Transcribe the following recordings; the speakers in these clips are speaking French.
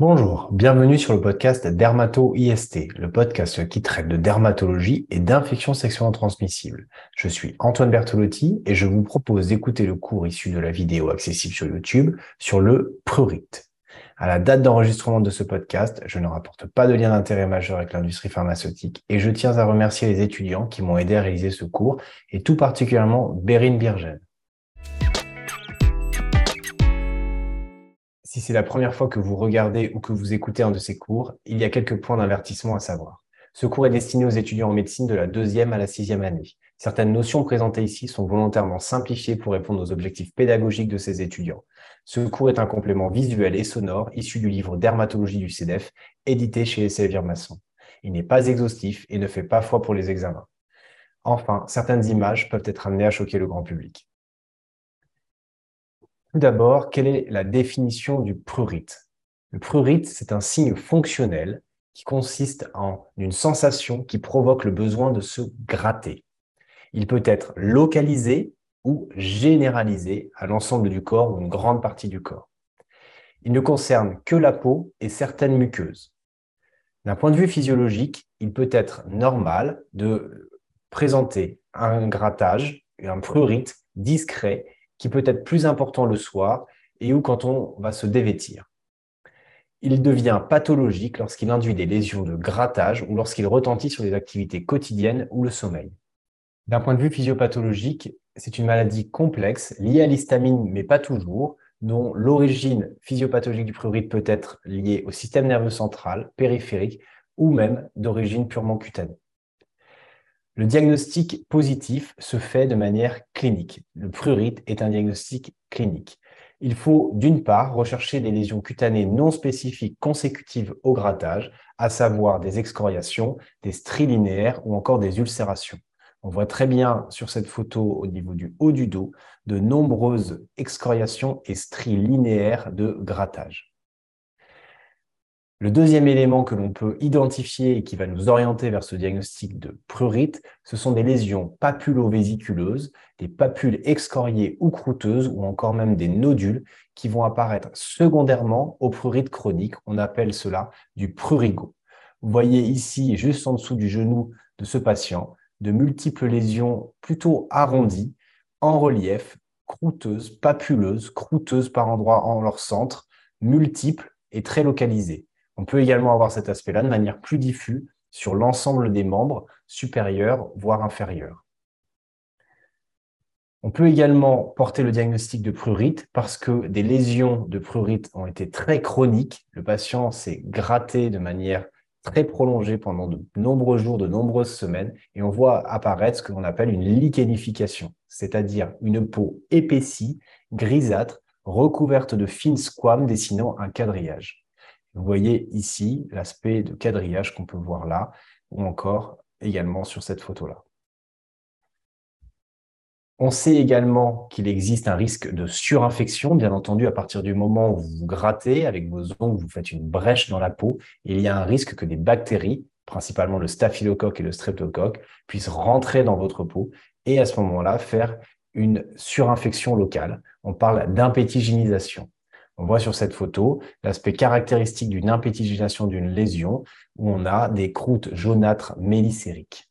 Bonjour, bienvenue sur le podcast Dermato-IST, le podcast qui traite de dermatologie et d'infections sexuellement transmissibles. Je suis Antoine Bertolotti et je vous propose d'écouter le cours issu de la vidéo accessible sur YouTube sur le prurite. À la date d'enregistrement de ce podcast, je ne rapporte pas de lien d'intérêt majeur avec l'industrie pharmaceutique et je tiens à remercier les étudiants qui m'ont aidé à réaliser ce cours et tout particulièrement Bérine Birgen. Si c'est la première fois que vous regardez ou que vous écoutez un de ces cours, il y a quelques points d'avertissement à savoir. Ce cours est destiné aux étudiants en médecine de la deuxième à la sixième année. Certaines notions présentées ici sont volontairement simplifiées pour répondre aux objectifs pédagogiques de ces étudiants. Ce cours est un complément visuel et sonore issu du livre Dermatologie du CEDEF, édité chez Elsevier Masson. Il n'est pas exhaustif et ne fait pas foi pour les examens. Enfin, certaines images peuvent être amenées à choquer le grand public. Tout d'abord, quelle est la définition du prurite? Le prurite, c'est un signe fonctionnel qui consiste en une sensation qui provoque le besoin de se gratter. Il peut être localisé ou généralisé à l'ensemble du corps ou une grande partie du corps. Il ne concerne que la peau et certaines muqueuses. D'un point de vue physiologique, il peut être normal de présenter un grattage, un prurite discret qui peut être plus important le soir et ou quand on va se dévêtir. Il devient pathologique lorsqu'il induit des lésions de grattage ou lorsqu'il retentit sur les activités quotidiennes ou le sommeil. D'un point de vue physiopathologique, c'est une maladie complexe liée à l'histamine, mais pas toujours, dont l'origine physiopathologique du prurite peut être liée au système nerveux central, périphérique ou même d'origine purement cutanée. Le diagnostic positif se fait de manière clinique. Le prurite est un diagnostic clinique. Il faut d'une part rechercher des lésions cutanées non spécifiques consécutives au grattage, à savoir des excoriations, des stries linéaires ou encore des ulcérations. On voit très bien sur cette photo au niveau du haut du dos de nombreuses excoriations et stries linéaires de grattage. Le deuxième élément que l'on peut identifier et qui va nous orienter vers ce diagnostic de prurite, ce sont des lésions papulo-vésiculeuses, des papules excoriées ou croûteuses ou encore même des nodules qui vont apparaître secondairement au prurite chronique. On appelle cela du prurigo. Vous voyez ici, juste en dessous du genou de ce patient, de multiples lésions plutôt arrondies, en relief, croûteuses, papuleuses, croûteuses par endroits en leur centre, multiples et très localisées. On peut également avoir cet aspect-là de manière plus diffuse sur l'ensemble des membres supérieurs, voire inférieurs. On peut également porter le diagnostic de prurite parce que des lésions de prurite ont été très chroniques. Le patient s'est gratté de manière très prolongée pendant de nombreux jours, de nombreuses semaines, et on voit apparaître ce que l'on appelle une lichenification, c'est-à-dire une peau épaissie, grisâtre, recouverte de fines squames dessinant un quadrillage. Vous voyez ici l'aspect de quadrillage qu'on peut voir là, ou encore également sur cette photo-là. On sait également qu'il existe un risque de surinfection, bien entendu, à partir du moment où vous vous grattez avec vos ongles, vous faites une brèche dans la peau, il y a un risque que des bactéries, principalement le staphylocoque et le streptocoque, puissent rentrer dans votre peau et à ce moment-là faire une surinfection locale. On parle d'impétigénisation. On voit sur cette photo l'aspect caractéristique d'une impétigénation d'une lésion où on a des croûtes jaunâtres mélicériques.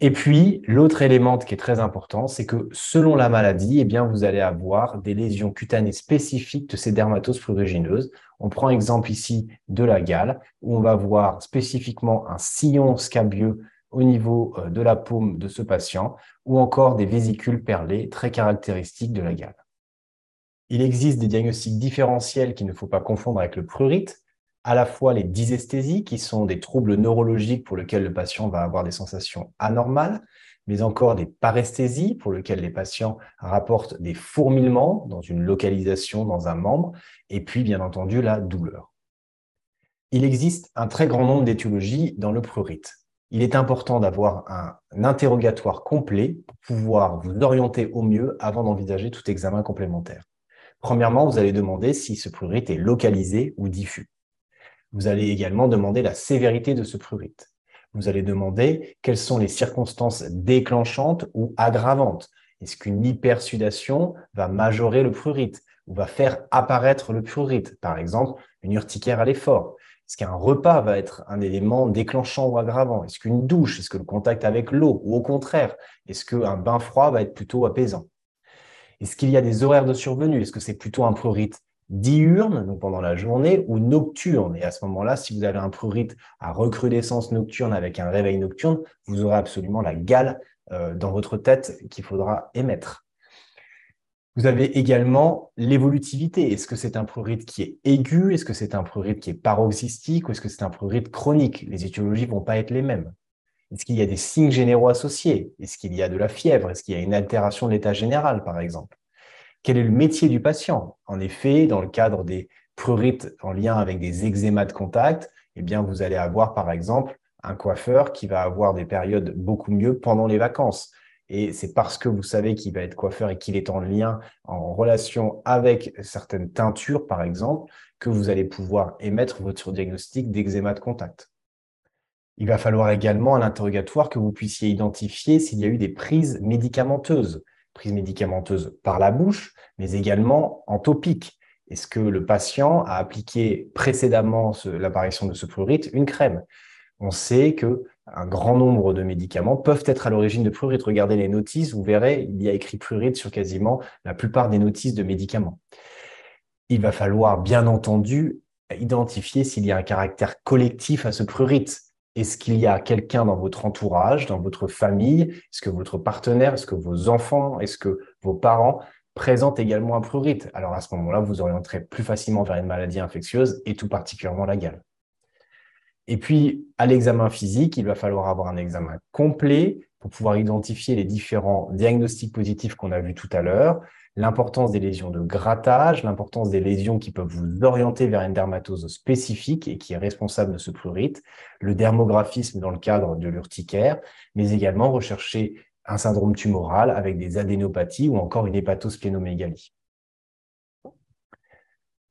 Et puis, l'autre élément qui est très important, c'est que selon la maladie, eh bien, vous allez avoir des lésions cutanées spécifiques de ces dermatoses prurigineuses. On prend exemple ici de la gale, où on va voir spécifiquement un sillon scabieux au niveau euh, de la paume de ce patient, ou encore des vésicules perlées très caractéristiques de la gale. Il existe des diagnostics différentiels qu'il ne faut pas confondre avec le prurite, à la fois les dysesthésies, qui sont des troubles neurologiques pour lesquels le patient va avoir des sensations anormales, mais encore des paresthésies, pour lesquelles les patients rapportent des fourmillements dans une localisation dans un membre, et puis bien entendu la douleur. Il existe un très grand nombre d'étiologies dans le prurite. Il est important d'avoir un, un interrogatoire complet pour pouvoir vous orienter au mieux avant d'envisager tout examen complémentaire. Premièrement, vous allez demander si ce prurite est localisé ou diffus. Vous allez également demander la sévérité de ce prurite. Vous allez demander quelles sont les circonstances déclenchantes ou aggravantes. Est-ce qu'une hypersudation va majorer le prurite ou va faire apparaître le prurite? Par exemple, une urticaire à l'effort. Est-ce qu'un repas va être un élément déclenchant ou aggravant? Est-ce qu'une douche? Est-ce que le contact avec l'eau? Ou au contraire, est-ce qu'un bain froid va être plutôt apaisant? Est-ce qu'il y a des horaires de survenue? Est-ce que c'est plutôt un prurite diurne, donc pendant la journée, ou nocturne? Et à ce moment-là, si vous avez un prurite à recrudescence nocturne avec un réveil nocturne, vous aurez absolument la gale euh, dans votre tête qu'il faudra émettre. Vous avez également l'évolutivité. Est-ce que c'est un prurite qui est aigu? Est-ce que c'est un prurite qui est paroxystique? Ou est-ce que c'est un prurite chronique? Les étiologies vont pas être les mêmes. Est-ce qu'il y a des signes généraux associés? Est-ce qu'il y a de la fièvre? Est-ce qu'il y a une altération de l'état général, par exemple? Quel est le métier du patient? En effet, dans le cadre des prurites en lien avec des eczémas de contact, eh bien, vous allez avoir, par exemple, un coiffeur qui va avoir des périodes beaucoup mieux pendant les vacances. Et c'est parce que vous savez qu'il va être coiffeur et qu'il est en lien, en relation avec certaines teintures, par exemple, que vous allez pouvoir émettre votre diagnostic d'eczéma de contact. Il va falloir également à l'interrogatoire que vous puissiez identifier s'il y a eu des prises médicamenteuses, prises médicamenteuses par la bouche, mais également en topique. Est-ce que le patient a appliqué précédemment l'apparition de ce prurite une crème? On sait que un grand nombre de médicaments peuvent être à l'origine de prurite. Regardez les notices, vous verrez, il y a écrit prurite sur quasiment la plupart des notices de médicaments. Il va falloir bien entendu identifier s'il y a un caractère collectif à ce prurite. Est-ce qu'il y a quelqu'un dans votre entourage, dans votre famille? Est-ce que votre partenaire, est-ce que vos enfants, est-ce que vos parents présentent également un prurite? Alors à ce moment-là, vous orienterez plus facilement vers une maladie infectieuse et tout particulièrement la gale. Et puis, à l'examen physique, il va falloir avoir un examen complet pour pouvoir identifier les différents diagnostics positifs qu'on a vus tout à l'heure, l'importance des lésions de grattage, l'importance des lésions qui peuvent vous orienter vers une dermatose spécifique et qui est responsable de ce prurite, le dermographisme dans le cadre de l'urticaire, mais également rechercher un syndrome tumoral avec des adénopathies ou encore une hépatosplénomégalie.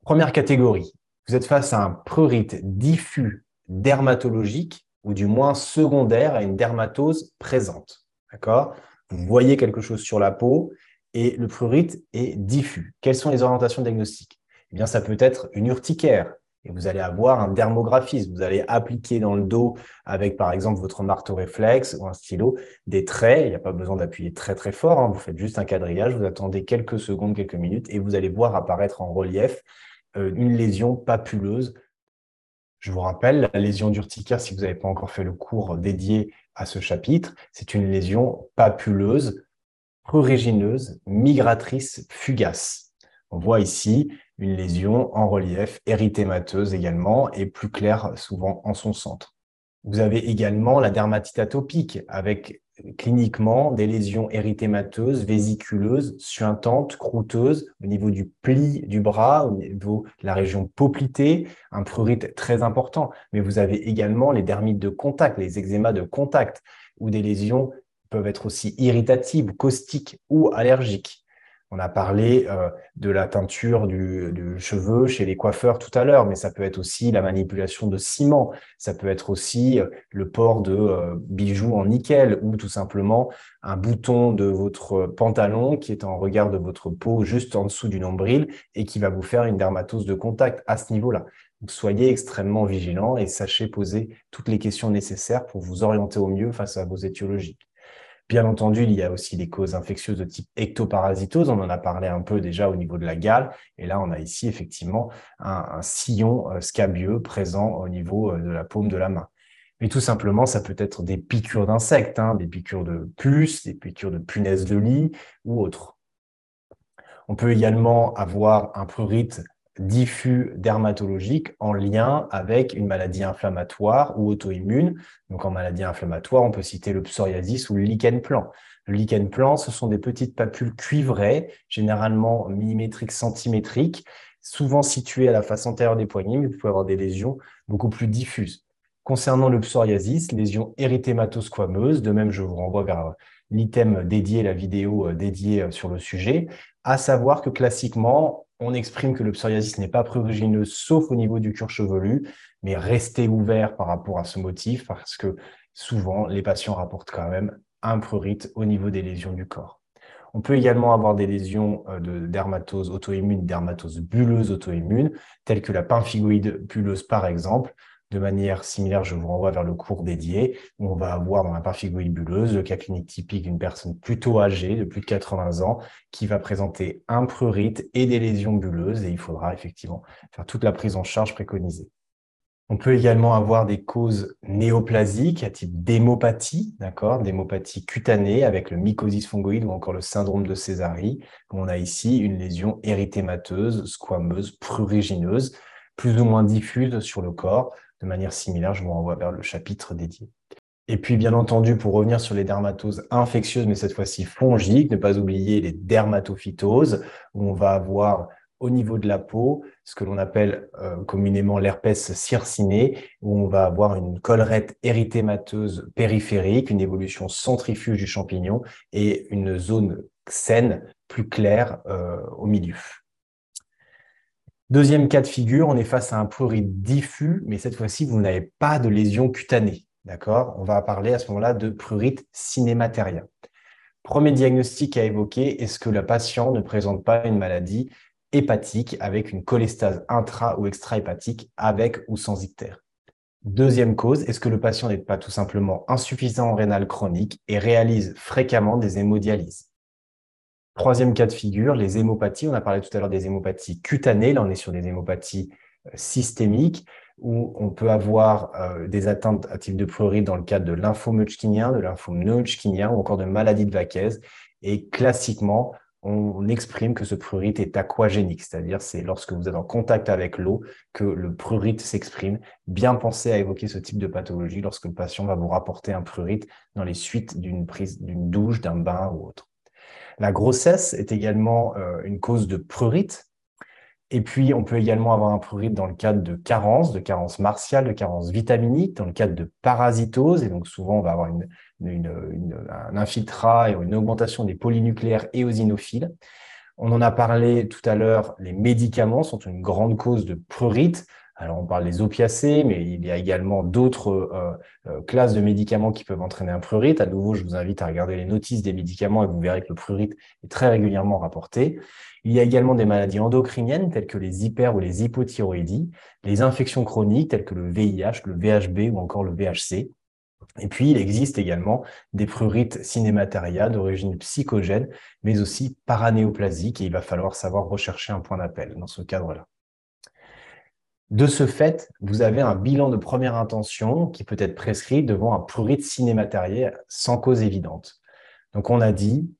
Première catégorie, vous êtes face à un prurite diffus dermatologique ou du moins secondaire à une dermatose présente. D'accord? Vous voyez quelque chose sur la peau et le prurite est diffus. Quelles sont les orientations diagnostiques? Eh bien, ça peut être une urticaire et vous allez avoir un dermographisme. Vous allez appliquer dans le dos avec, par exemple, votre marteau réflexe ou un stylo des traits. Il n'y a pas besoin d'appuyer très, très fort. Hein. Vous faites juste un quadrillage, vous attendez quelques secondes, quelques minutes et vous allez voir apparaître en relief euh, une lésion papuleuse je vous rappelle, la lésion d'urticaire, si vous n'avez pas encore fait le cours dédié à ce chapitre, c'est une lésion papuleuse, prurigineuse, migratrice, fugace. On voit ici une lésion en relief, érythémateuse également, et plus claire souvent en son centre. Vous avez également la dermatite atopique avec cliniquement des lésions érythémateuses, vésiculeuses, suintantes, croûteuses au niveau du pli du bras, au niveau de la région poplitée, un prurite très important. Mais vous avez également les dermites de contact, les eczémas de contact, ou des lésions peuvent être aussi irritatives, caustiques ou allergiques. On a parlé euh, de la teinture du, cheveu chez les coiffeurs tout à l'heure, mais ça peut être aussi la manipulation de ciment, ça peut être aussi euh, le port de euh, bijoux en nickel ou tout simplement un bouton de votre pantalon qui est en regard de votre peau juste en dessous du nombril et qui va vous faire une dermatose de contact à ce niveau-là. Soyez extrêmement vigilants et sachez poser toutes les questions nécessaires pour vous orienter au mieux face à vos étiologies. Bien entendu, il y a aussi des causes infectieuses de type ectoparasitose. On en a parlé un peu déjà au niveau de la gale. Et là, on a ici effectivement un, sillon euh, scabieux présent au niveau euh, de la paume de la main. Mais tout simplement, ça peut être des piqûres d'insectes, hein, des piqûres de puces, des piqûres de punaises de lit ou autres. On peut également avoir un prurite diffus dermatologique en lien avec une maladie inflammatoire ou auto-immune. Donc en maladie inflammatoire, on peut citer le psoriasis ou le lichen plan. Le lichen plan, ce sont des petites papules cuivrées, généralement millimétriques, centimétriques, souvent situées à la face antérieure des poignets, mais vous pouvez avoir des lésions beaucoup plus diffuses. Concernant le psoriasis, lésions érythématosquameuses, de même je vous renvoie vers l'item dédié, la vidéo euh, dédiée euh, sur le sujet, à savoir que classiquement, on exprime que le psoriasis n'est pas prurigineux sauf au niveau du cuir chevelu, mais restez ouvert par rapport à ce motif parce que souvent les patients rapportent quand même un prurite au niveau des lésions du corps. On peut également avoir des lésions euh, de dermatose auto-immune, dermatose bulleuse auto-immune, telles que la pemphigoïde bulleuse par exemple. De manière similaire, je vous renvoie vers le cours dédié où on va avoir dans la pemphigoïde bulleuse le cas clinique typique d'une personne plutôt âgée, de plus de 80 ans, qui va présenter un prurite et des lésions bulleuses et il faudra effectivement faire toute la prise en charge préconisée. On peut également avoir des causes néoplasiques à type d'hémopathie, d'accord, d'hémopathie cutanée avec le mycosis fungoïde ou encore le syndrome de Césari. On a ici une lésion érythémateuse, squameuse, prurigineuse, plus ou moins diffuse sur le corps. De manière similaire, je vous renvoie vers le chapitre dédié. Et puis, bien entendu, pour revenir sur les dermatoses infectieuses, mais cette fois-ci fongiques, ne pas oublier les dermatophytoses, où on va avoir au niveau de la peau, ce que l'on appelle euh, communément l'herpès circiné, où on va avoir une collerette érythémateuse périphérique, une évolution centrifuge du champignon et une zone saine plus claire euh, au milieu. Deuxième cas de figure, on est face à un prurite diffus, mais cette fois-ci, vous n'avez pas de lésion cutanée. D'accord? On va parler à ce moment-là de prurite cinématérien. Premier diagnostic à évoquer, est-ce que la patiente ne présente pas une maladie hépatique avec une cholestase intra- ou extra-hépatique avec ou sans ictère? Deuxième cause, est-ce que le patient n'est pas tout simplement insuffisant en rénal chronique et réalise fréquemment des hémodialyses? Troisième cas de figure, les hémopathies. On a parlé tout à l'heure des hémopathies cutanées. Là, on est sur des hémopathies euh, systémiques où on peut avoir euh, des atteintes à type de prurite dans le cadre de lymphome de lymphome ou encore de maladie de Vaquez. Et classiquement, on exprime que ce prurite est aquagénique, c'est-à-dire c'est lorsque vous êtes en contact avec l'eau que le prurite s'exprime. Bien penser à évoquer ce type de pathologie lorsque le patient va vous rapporter un prurite dans les suites d'une prise d'une douche, d'un bain ou autre. La grossesse est également euh, une cause de prurite. Et puis, on peut également avoir un prurite dans le cadre de carence, de carence martiale, de carence vitaminique, dans le cadre de parasitose. Et donc, souvent, on va avoir un infiltrat et une augmentation des polynucléaires éosinophiles. On en a parlé tout à l'heure, les médicaments sont une grande cause de prurite. Alors, on parle des opiacés, mais il y a également d'autres euh, euh, classes de médicaments qui peuvent entraîner un prurite. À nouveau, je vous invite à regarder les notices des médicaments et vous verrez que le prurite est très régulièrement rapporté. Il y a également des maladies endocriniennes telles que les hyper ou les hypothyroïdies, les infections chroniques telles que le VIH, le VHB ou encore le VHC. Et puis, il existe également des prurites cinémataria d'origine psychogène, mais aussi paranéoplasique, et il va falloir savoir rechercher un point d'appel dans ce cadre-là. De ce fait, vous avez un bilan de première intention qui peut être prescrit devant un prurite cinématériel sans cause évidente. Donc, on a dit,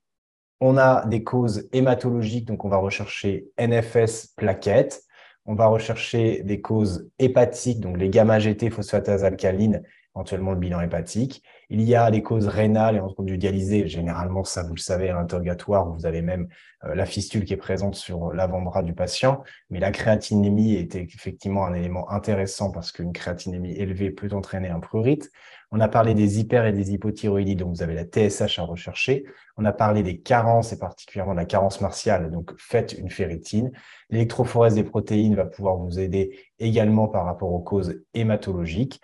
on a des causes hématologiques, donc on va rechercher NFS plaquettes, on va rechercher des causes hépatiques, donc les gamma-GT phosphatase alcaline éventuellement le bilan hépatique. Il y a les causes rénales et entre du dialysé. Généralement, ça, vous le savez, à l'interrogatoire, vous avez même euh, la fistule qui est présente sur l'avant-bras du patient. Mais la créatinémie est effectivement un élément intéressant parce qu'une créatinémie élevée peut entraîner un prurite. On a parlé des hyper et des hypothyroïdies, donc vous avez la TSH à rechercher. On a parlé des carences et particulièrement de la carence martiale, donc faites une ferritine. L'électrophorèse des protéines va pouvoir vous aider également par rapport aux causes hématologiques.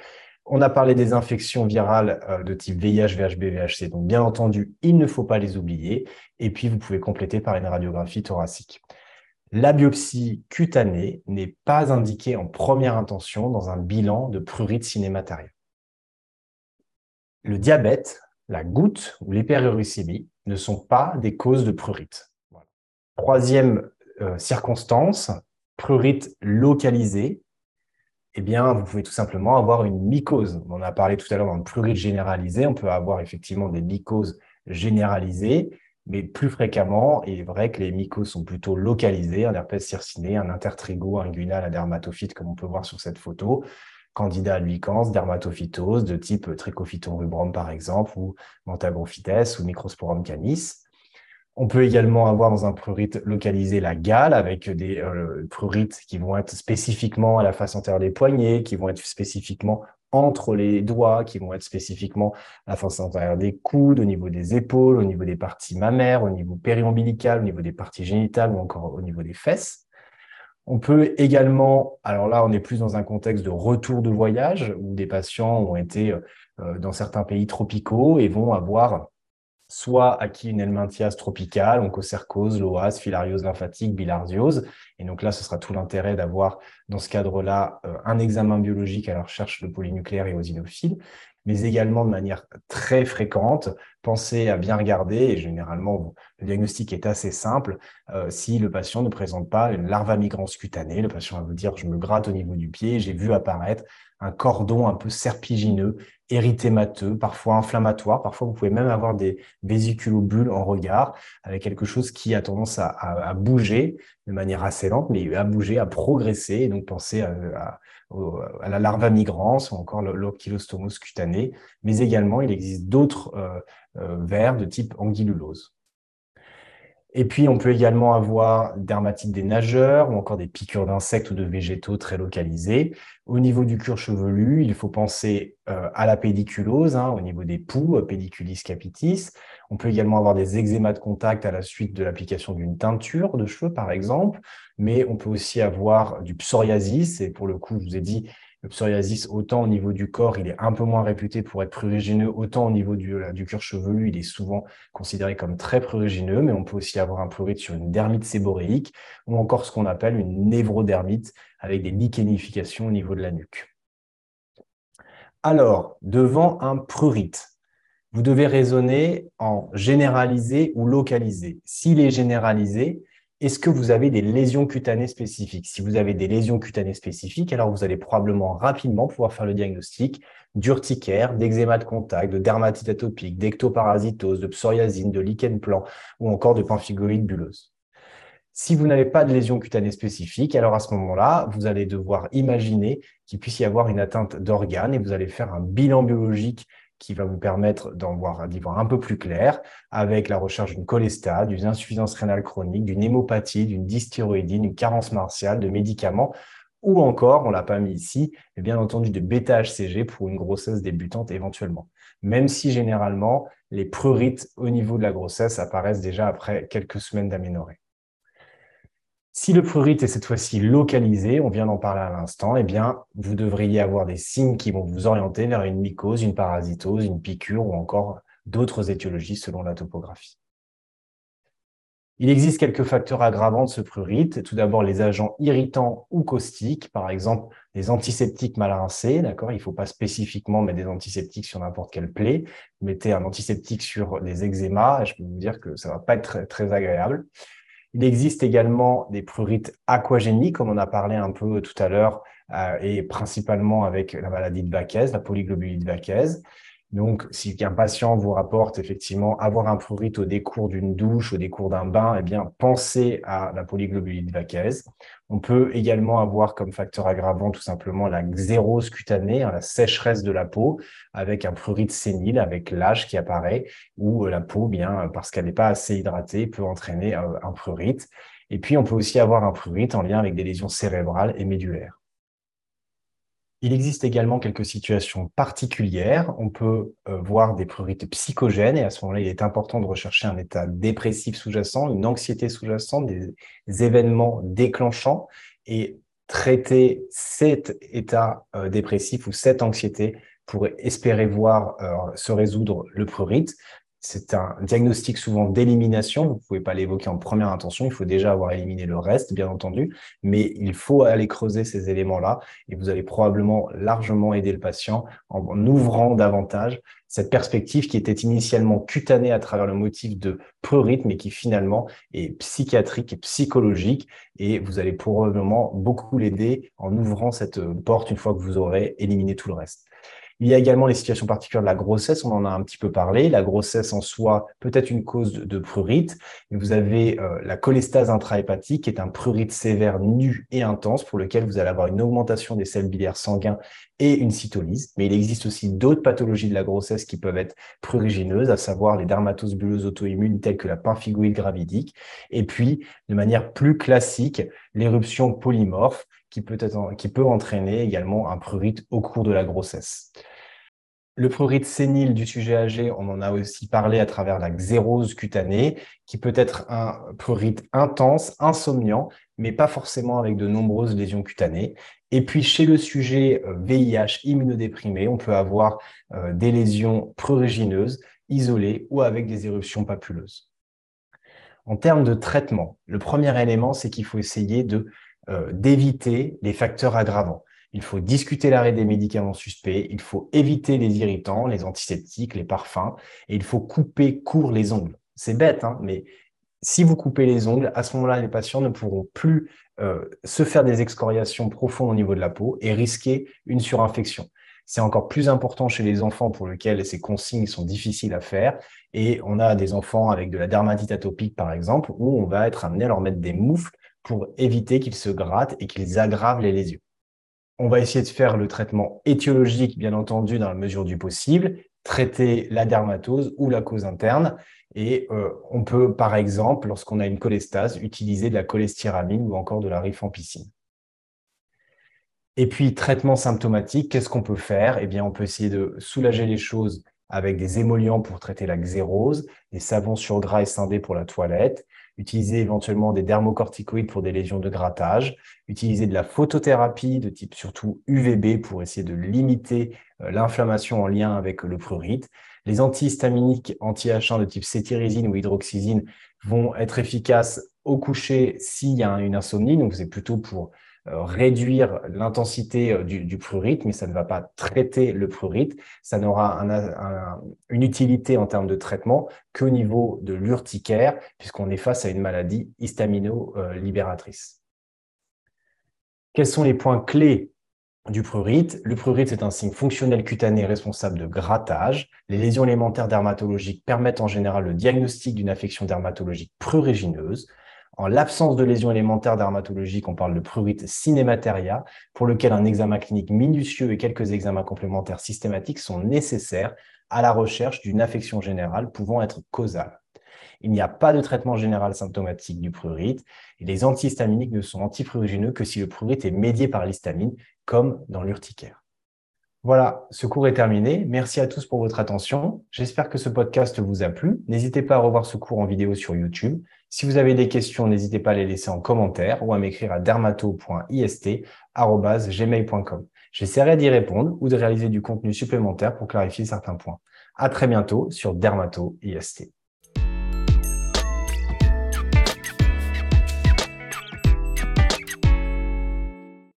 On a parlé des infections virales euh, de type VIH, VHB, VHC. Donc, bien entendu, il ne faut pas les oublier. Et puis, vous pouvez compléter par une radiographie thoracique. La biopsie cutanée n'est pas indiquée en première intention dans un bilan de prurite cinématarienne. Le diabète, la goutte ou l'hyperuricémie ne sont pas des causes de prurite. Troisième euh, circonstance, prurite localisée, eh bien, vous pouvez tout simplement avoir une mycose. On a parlé tout à l'heure dans le prurite généralisé, on peut avoir effectivement des mycoses généralisées, mais plus fréquemment, il est vrai que les mycoses sont plutôt localisées, un herpès circiné, un intertrigo inguinal, un dermatophyte, comme on peut voir sur cette photo, candida albicans, dermatophytose de type trichophyton rubrum par exemple, ou mentagrophytes ou microsporum canis. On peut également avoir dans un prurite localisé la gale avec des euh, prurites qui vont être spécifiquement à la face antérieure des poignets, qui vont être spécifiquement entre les doigts, qui vont être spécifiquement à la face antérieure des coudes, au niveau des épaules, au niveau des parties mammaires, au niveau périombilical, au niveau des parties génitales ou encore au niveau des fesses. On peut également, alors là, on est plus dans un contexte de retour de voyage où des patients ont été euh, dans certains pays tropicaux et vont avoir soit acquis une helminthiase tropicale, onchocercose, loase, filariose lymphatique, bilharziose. Et donc là, ce sera tout l'intérêt d'avoir, dans ce cadre-là, euh, un examen biologique à la recherche de polynucléaires et osinophiles, mais également de manière très fréquente, pensez à bien regarder, et généralement, le diagnostic est assez simple, euh, si le patient ne présente pas une larva migrans cutanée, le patient va vous dire, je me gratte au niveau du pied, j'ai vu apparaître un cordon un peu serpigineux, érythémateux, parfois inflammatoire. Parfois, vous pouvez même avoir des vésiculobules en regard, avec quelque chose qui a tendance à, bouger de manière assez lente, mais à bouger, à progresser. Et donc, pensez à, la larva migrans ou encore l'oculostomos cutané. Mais également, il existe d'autres euh, euh, vers de type anguillulose. Et puis, on peut également avoir dermatite des nageurs ou encore des piqûres d'insectes ou de végétaux très localisées. Au niveau du cuir chevelu, il faut penser euh, à la pédiculose, hein, au niveau des poux, euh, pédiculis capitis. On peut également avoir des eczémas de contact à la suite de l'application d'une teinture de cheveux, par exemple. Mais on peut aussi avoir du psoriasis. Et pour le coup, je vous ai dit, le psoriasis, autant au niveau du corps, il est un peu moins réputé pour être prurigineux, autant au niveau du, du cuir chevelu, il est souvent considéré comme très prurigineux, mais on peut aussi avoir un prurite sur une dermite séboréique ou encore ce qu'on appelle une névrodermite avec des lichenifications au niveau de la nuque. Alors, devant un prurite, vous devez raisonner en généralisé ou localisé. S'il est généralisé, est-ce que vous avez des lésions cutanées spécifiques? Si vous avez des lésions cutanées spécifiques, alors vous allez probablement rapidement pouvoir faire le diagnostic d'urticaire, d'eczéma de contact, de dermatite atopique, d'ectoparasitose, de psoriasine, de lichen plan ou encore de pemphigoïde bulleuse. Si vous n'avez pas de lésions cutanées spécifiques, alors à ce moment-là, vous allez devoir imaginer qu'il puisse y avoir une atteinte d'organes et vous allez faire un bilan biologique qui va vous permettre d'en voir, d'y voir un peu plus clair avec la recherche d'une cholestase, d'une insuffisance rénale chronique, d'une hémopathie, d'une dysthyroïdie, d'une carence martiale, de médicaments ou encore, on l'a pas mis ici, mais bien entendu de bêta-HCG pour une grossesse débutante éventuellement. Même si généralement, les prurites au niveau de la grossesse apparaissent déjà après quelques semaines d'aménorrhée. Si le prurite est cette fois-ci localisé, on vient d'en parler à l'instant, eh bien, vous devriez avoir des signes qui vont vous orienter vers une mycose, une parasitose, une piqûre ou encore d'autres étiologies selon la topographie. Il existe quelques facteurs aggravants de ce prurite. Tout d'abord, les agents irritants ou caustiques, par exemple les antiseptiques mal rincés. D'accord, il ne faut pas spécifiquement mettre des antiseptiques sur n'importe quelle plaie. Mettez un antiseptique sur des eczémas, je peux vous dire que ça ne va pas être très agréable. Il existe également des prurites aquagéniques, comme on a parlé un peu tout à l'heure, euh, et principalement avec la maladie de Vaquez, la polyglobulite Vaquez. Donc, si un patient vous rapporte effectivement avoir un prurite au décours d'une douche, au décours d'un bain, eh bien, pensez à la polyglobulite vaquez. On peut également avoir comme facteur aggravant tout simplement la xérose cutanée, hein, la sécheresse de la peau, avec un prurite sénile, avec l'âge qui apparaît, ou euh, la peau, bien, parce qu'elle n'est pas assez hydratée, peut entraîner euh, un prurite. Et puis, on peut aussi avoir un prurite en lien avec des lésions cérébrales et médulaires. Il existe également quelques situations particulières. On peut euh, voir des prurites psychogènes et à ce moment-là, il est important de rechercher un état dépressif sous-jacent, une anxiété sous-jacente, des, événements déclenchants et traiter cet état euh, dépressif ou cette anxiété pour espérer voir euh, se résoudre le prurite c'est un diagnostic souvent d'élimination. Vous ne pouvez pas l'évoquer en première intention. Il faut déjà avoir éliminé le reste, bien entendu. Mais il faut aller creuser ces éléments-là et vous allez probablement largement aider le patient en ouvrant davantage cette perspective qui était initialement cutanée à travers le motif de prurite, mais qui finalement est psychiatrique et psychologique. Et vous allez probablement beaucoup l'aider en ouvrant cette porte une fois que vous aurez éliminé tout le reste. Il y a également les situations particulières de la grossesse, on en a un petit peu parlé. La grossesse en soi peut être une cause de, prurite. vous avez euh, la cholestase intrahépatique, qui est un prurite sévère nu et intense pour lequel vous allez avoir une augmentation des sels biliaires sanguins et une cytolyse. Mais il existe aussi d'autres pathologies de la grossesse qui peuvent être prurigineuses, à savoir les dermatoses bulleuses auto-immunes telles que la pemphigoïde gravidique. Et puis, de manière plus classique, l'éruption polymorphe qui peut, entraîner également un prurite au cours de la grossesse. Le prurite sénile du sujet âgé, on en a aussi parlé à travers la xérose cutanée, qui peut être un prurite intense, insomniant, mais pas forcément avec de nombreuses lésions cutanées. Et puis chez le sujet VIH euh, immunodéprimé, on peut avoir euh, des lésions prurigineuses isolée ou avec des éruptions papuleuses. En termes de traitement, le premier élément, c'est qu'il faut essayer de euh, d'éviter les facteurs aggravants. Il faut discuter l'arrêt des médicaments suspects, il faut éviter les irritants, les antiseptiques, les parfums, et il faut couper court les ongles. C'est bête, hein, mais si vous coupez les ongles, à ce moment-là, les patients ne pourront plus euh, se faire des excoriations profondes au niveau de la peau et risquer une surinfection. C'est encore plus important chez les enfants pour lesquels ces consignes sont difficiles à faire. Et on a des enfants avec de la dermatite atopique, par exemple, où on va être amené à leur mettre des moufles pour éviter qu'ils se grattent et qu'ils aggravent les lésions. On va essayer de faire le traitement étiologique, bien entendu, dans la mesure du possible, traiter la dermatose ou la cause interne. Et euh, on peut, par exemple, lorsqu'on a une cholestase, utiliser de la cholestéramine ou encore de la rifampicine. Et puis, traitement symptomatique, qu'est-ce qu'on peut faire? Eh bien, on peut essayer de soulager les choses avec des émollients pour traiter la xérose, des savons sur gras et scindés pour la toilette, utiliser éventuellement des dermocorticoïdes pour des lésions de grattage, utiliser de la photothérapie de type surtout UVB pour essayer de limiter euh, l'inflammation en lien avec le prurite. Les antihistaminiques anti-H1 de type cétirizine ou hydroxysine vont être efficaces au coucher s'il y a une insomnie, donc c'est plutôt pour réduire l'intensité euh, du, prurite, mais ça ne va pas traiter le prurite. Ça n'aura une utilité en termes de traitement qu'au niveau de l'urticaire, puisqu'on est face à une maladie histamino-libératrice. Quels sont les points clés du prurite? Le prurite, c'est un signe fonctionnel cutané responsable de grattage. Les lésions élémentaires dermatologiques permettent en général le diagnostic d'une affection dermatologique prurigineuse. En l'absence de lésions élémentaires dermatologiques, on parle de prurite cinémateria, pour lequel un examen clinique minutieux et quelques examens complémentaires systématiques sont nécessaires à la recherche d'une affection générale pouvant être causale. Il n'y a pas de traitement général symptomatique du prurite et les antihistaminiques ne sont antiprurigineux que si le prurite est médié par l'histamine, comme dans l'urticaire. Voilà, ce cours est terminé. Merci à tous pour votre attention. J'espère que ce podcast vous a plu. N'hésitez pas à revoir ce cours en vidéo sur YouTube. Si vous avez des questions, n'hésitez pas à les laisser en commentaire ou à m'écrire à dermato.ist.gmail.com. J'essaierai d'y répondre ou de réaliser du contenu supplémentaire pour clarifier certains points. À très bientôt sur Dermato IST.